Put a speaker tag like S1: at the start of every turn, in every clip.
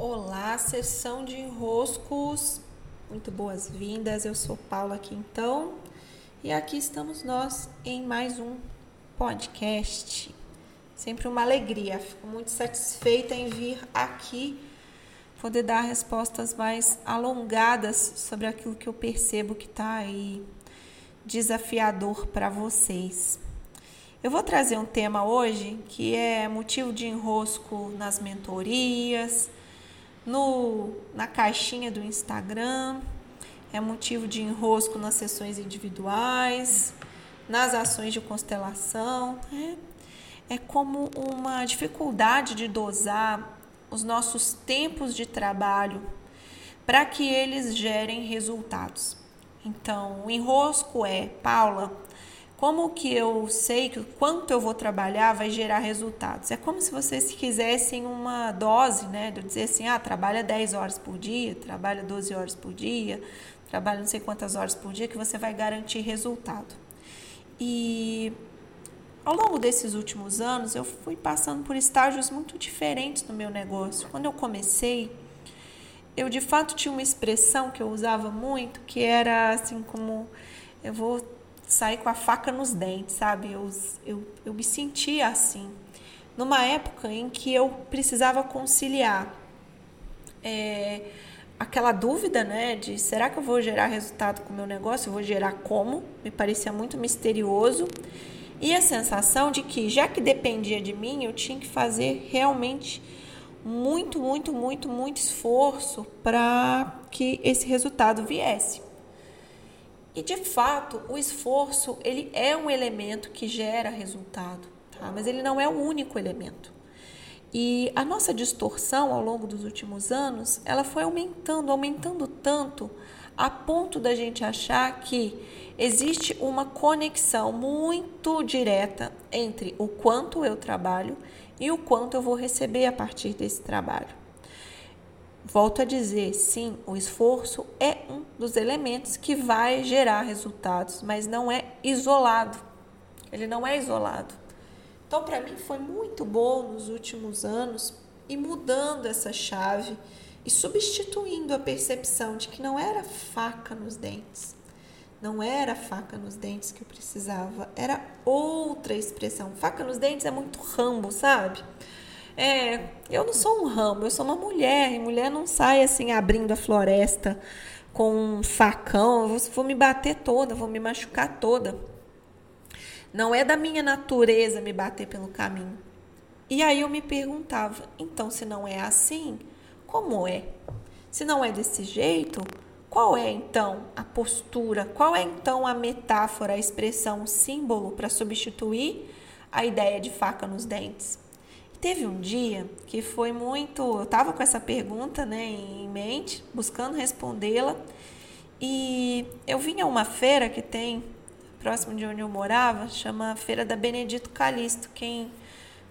S1: Olá, sessão de enroscos. Muito boas-vindas. Eu sou Paula aqui então. E aqui estamos nós em mais um podcast. Sempre uma alegria. Fico muito satisfeita em vir aqui poder dar respostas mais alongadas sobre aquilo que eu percebo que está aí desafiador para vocês. Eu vou trazer um tema hoje que é motivo de enrosco nas mentorias, no, na caixinha do Instagram, é motivo de enrosco nas sessões individuais, nas ações de constelação. É, é como uma dificuldade de dosar os nossos tempos de trabalho para que eles gerem resultados. Então, o enrosco é, Paula, como que eu sei que quanto eu vou trabalhar vai gerar resultados? É como se vocês quisessem uma dose, né? De dizer assim, ah, trabalha 10 horas por dia, trabalha 12 horas por dia, trabalha não sei quantas horas por dia, que você vai garantir resultado. E ao longo desses últimos anos, eu fui passando por estágios muito diferentes no meu negócio. Quando eu comecei, eu de fato tinha uma expressão que eu usava muito, que era assim como eu vou sair com a faca nos dentes, sabe? Eu, eu, eu me sentia assim. Numa época em que eu precisava conciliar é, aquela dúvida, né, de será que eu vou gerar resultado com o meu negócio? Eu vou gerar como? Me parecia muito misterioso. E a sensação de que, já que dependia de mim, eu tinha que fazer realmente muito, muito, muito, muito esforço para que esse resultado viesse. E de fato, o esforço ele é um elemento que gera resultado, tá? mas ele não é o único elemento. E a nossa distorção ao longo dos últimos anos, ela foi aumentando, aumentando tanto a ponto da gente achar que existe uma conexão muito direta entre o quanto eu trabalho e o quanto eu vou receber a partir desse trabalho. Volto a dizer, sim, o esforço é um dos elementos que vai gerar resultados, mas não é isolado. Ele não é isolado. Então, para mim, foi muito bom nos últimos anos e mudando essa chave e substituindo a percepção de que não era faca nos dentes. Não era faca nos dentes que eu precisava, era outra expressão. Faca nos dentes é muito rambo, sabe? É, eu não sou um ramo, eu sou uma mulher, e mulher não sai assim abrindo a floresta com um facão, eu vou me bater toda, vou me machucar toda. Não é da minha natureza me bater pelo caminho. E aí eu me perguntava, então se não é assim, como é? Se não é desse jeito, qual é então a postura? Qual é então a metáfora, a expressão, o símbolo para substituir a ideia de faca nos dentes? Teve um dia que foi muito. Eu estava com essa pergunta né, em mente, buscando respondê-la, e eu vim a uma feira que tem próximo de onde eu morava, chama Feira da Benedito Calixto. Quem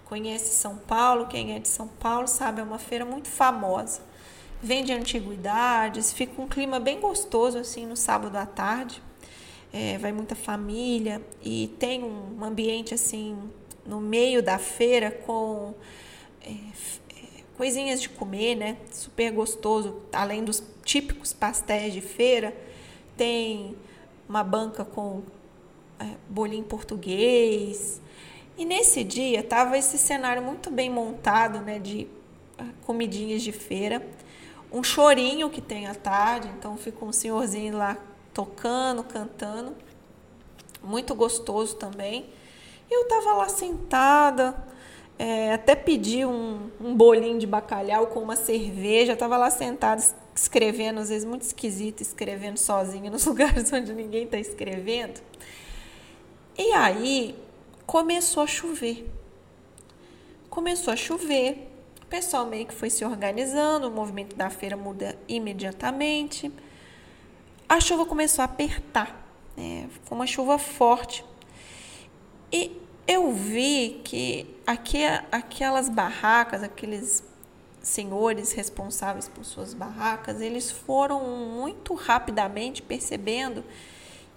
S1: conhece São Paulo, quem é de São Paulo, sabe, é uma feira muito famosa. Vende antiguidades, fica um clima bem gostoso assim no sábado à tarde. É, vai muita família e tem um ambiente assim no meio da feira com é, é, coisinhas de comer, né? Super gostoso. Além dos típicos pastéis de feira, tem uma banca com é, bolinho português. E nesse dia tava esse cenário muito bem montado, né? De é, comidinhas de feira. Um chorinho que tem à tarde, então fica um senhorzinho lá tocando, cantando. Muito gostoso também. Eu estava lá sentada, é, até pedi um, um bolinho de bacalhau com uma cerveja, estava lá sentada escrevendo, às vezes muito esquisito, escrevendo sozinha nos lugares onde ninguém está escrevendo. E aí começou a chover. Começou a chover, o pessoal meio que foi se organizando, o movimento da feira muda imediatamente. A chuva começou a apertar, né? foi uma chuva forte. E eu vi que aqui, aquelas barracas, aqueles senhores responsáveis por suas barracas, eles foram muito rapidamente percebendo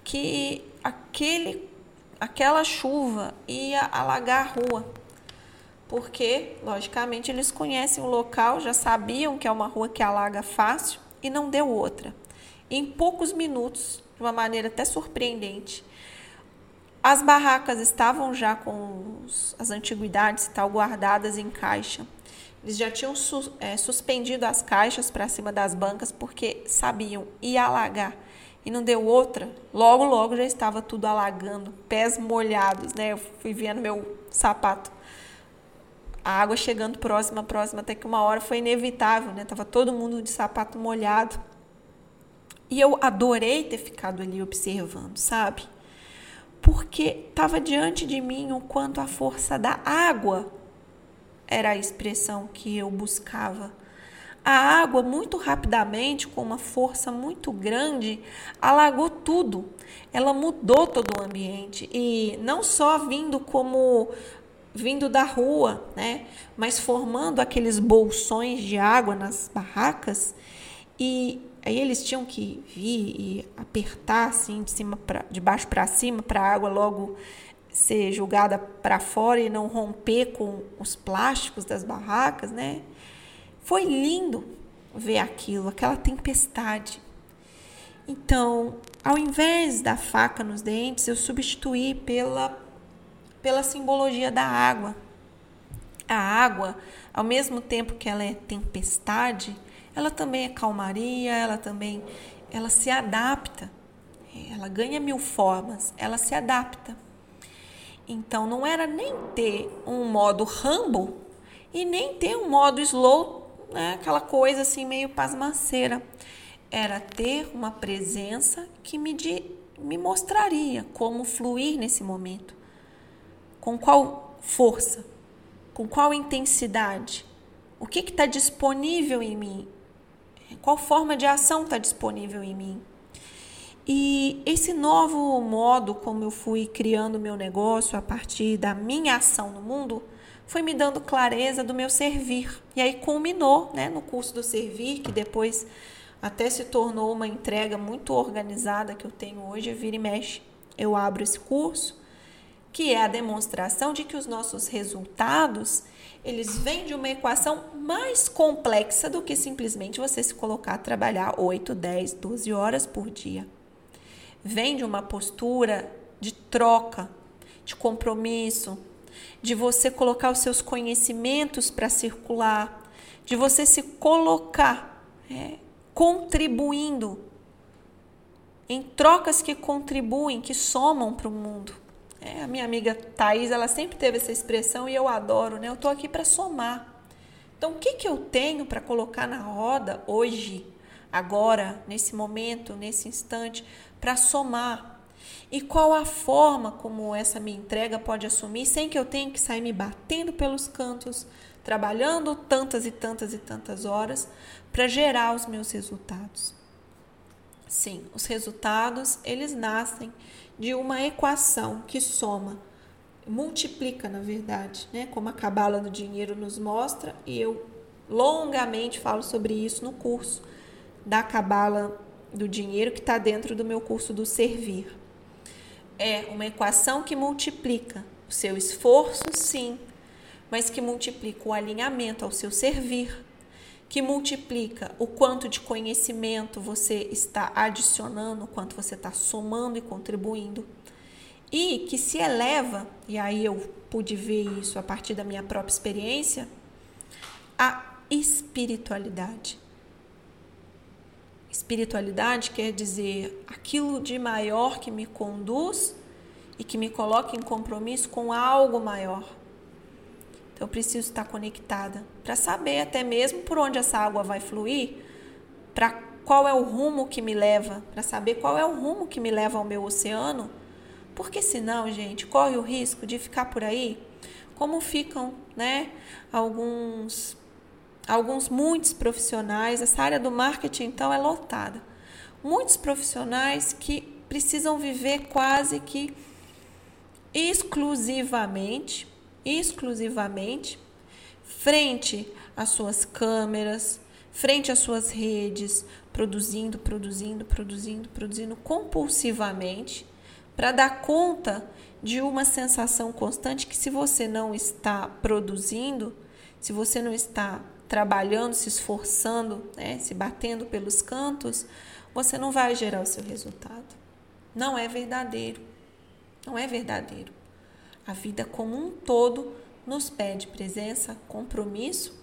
S1: que aquele, aquela chuva ia alagar a rua. porque, logicamente, eles conhecem o local, já sabiam que é uma rua que alaga fácil e não deu outra. Em poucos minutos, de uma maneira até surpreendente, as barracas estavam já com os, as antiguidades e tal guardadas em caixa. Eles já tinham su, é, suspendido as caixas para cima das bancas porque sabiam ia alagar e não deu outra. Logo, logo já estava tudo alagando, pés molhados, né? Eu fui vendo meu sapato, a água chegando próxima, próxima, até que uma hora foi inevitável, né? Tava todo mundo de sapato molhado. E eu adorei ter ficado ali observando, sabe? Porque estava diante de mim o quanto a força da água era a expressão que eu buscava. A água, muito rapidamente, com uma força muito grande, alagou tudo. Ela mudou todo o ambiente. E não só vindo como vindo da rua, né? Mas formando aqueles bolsões de água nas barracas. E Aí eles tinham que vir e apertar assim de cima para de baixo para cima para a água logo ser jogada para fora e não romper com os plásticos das barracas, né? Foi lindo ver aquilo, aquela tempestade. Então, ao invés da faca nos dentes, eu substituí pela pela simbologia da água. A água, ao mesmo tempo que ela é tempestade, ela também é calmaria, ela também ela se adapta. Ela ganha mil formas, ela se adapta. Então não era nem ter um modo rambo e nem ter um modo slow, né? aquela coisa assim meio pasmaceira. Era ter uma presença que me, de, me mostraria como fluir nesse momento. Com qual força, com qual intensidade, o que está disponível em mim qual forma de ação está disponível em mim? E esse novo modo como eu fui criando meu negócio a partir da minha ação no mundo foi me dando clareza do meu servir. E aí culminou né, no curso do servir, que depois até se tornou uma entrega muito organizada que eu tenho hoje, vira e mexe. Eu abro esse curso, que é a demonstração de que os nossos resultados eles vêm de uma equação mais complexa do que simplesmente você se colocar a trabalhar 8, 10, 12 horas por dia. Vem de uma postura de troca, de compromisso, de você colocar os seus conhecimentos para circular, de você se colocar é, contribuindo em trocas que contribuem, que somam para o mundo. É, a minha amiga Thais, ela sempre teve essa expressão e eu adoro, né? Eu tô aqui para somar. Então, o que, que eu tenho para colocar na roda hoje, agora, nesse momento, nesse instante, para somar? E qual a forma como essa minha entrega pode assumir sem que eu tenha que sair me batendo pelos cantos, trabalhando tantas e tantas e tantas horas para gerar os meus resultados? Sim, os resultados, eles nascem de uma equação que soma, multiplica, na verdade, né? Como a cabala do dinheiro nos mostra, e eu longamente falo sobre isso no curso da cabala do dinheiro que está dentro do meu curso do servir. É uma equação que multiplica o seu esforço, sim, mas que multiplica o alinhamento ao seu servir, que multiplica o quanto de conhecimento você está adicionando, o quanto você está somando e contribuindo, e que se eleva, e aí eu pude ver isso a partir da minha própria experiência, a espiritualidade. Espiritualidade quer dizer aquilo de maior que me conduz e que me coloca em compromisso com algo maior eu preciso estar conectada. Para saber até mesmo por onde essa água vai fluir, para qual é o rumo que me leva, para saber qual é o rumo que me leva ao meu oceano, porque senão, gente, corre o risco de ficar por aí como ficam, né, alguns alguns muitos profissionais, essa área do marketing então é lotada. Muitos profissionais que precisam viver quase que exclusivamente exclusivamente frente às suas câmeras, frente às suas redes, produzindo, produzindo, produzindo, produzindo compulsivamente para dar conta de uma sensação constante que se você não está produzindo, se você não está trabalhando, se esforçando, né, se batendo pelos cantos, você não vai gerar o seu resultado. Não é verdadeiro. Não é verdadeiro. A vida como um todo nos pede presença, compromisso,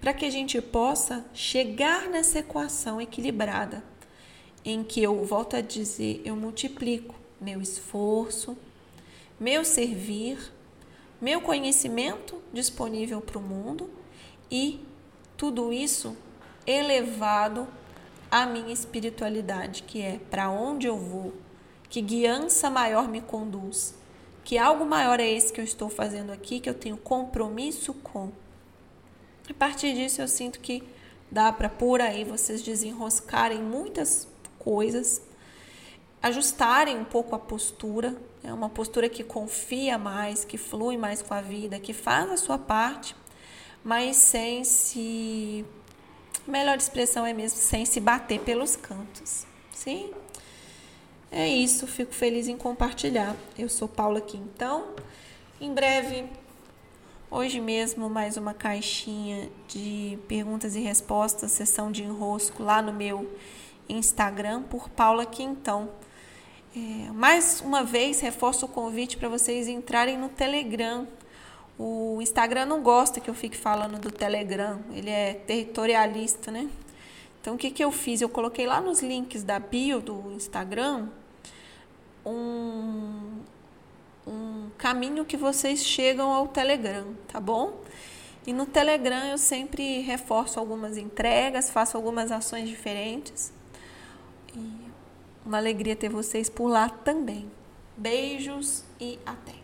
S1: para que a gente possa chegar nessa equação equilibrada, em que eu volto a dizer, eu multiplico meu esforço, meu servir, meu conhecimento disponível para o mundo e tudo isso elevado à minha espiritualidade, que é para onde eu vou, que guiança maior me conduz, que algo maior é esse que eu estou fazendo aqui, que eu tenho compromisso com. A partir disso eu sinto que dá para por aí vocês desenroscarem muitas coisas, ajustarem um pouco a postura, é uma postura que confia mais, que flui mais com a vida, que faz a sua parte, mas sem se a melhor expressão é mesmo sem se bater pelos cantos. Sim? É isso, fico feliz em compartilhar. Eu sou Paula Quintão. Em breve, hoje mesmo, mais uma caixinha de perguntas e respostas, sessão de enrosco lá no meu Instagram por Paula Quintão. É, mais uma vez, reforço o convite para vocês entrarem no Telegram. O Instagram não gosta que eu fique falando do Telegram, ele é territorialista, né? Então, o que, que eu fiz? Eu coloquei lá nos links da bio do Instagram um, um caminho que vocês chegam ao Telegram, tá bom? E no Telegram eu sempre reforço algumas entregas, faço algumas ações diferentes. E uma alegria ter vocês por lá também. Beijos e até!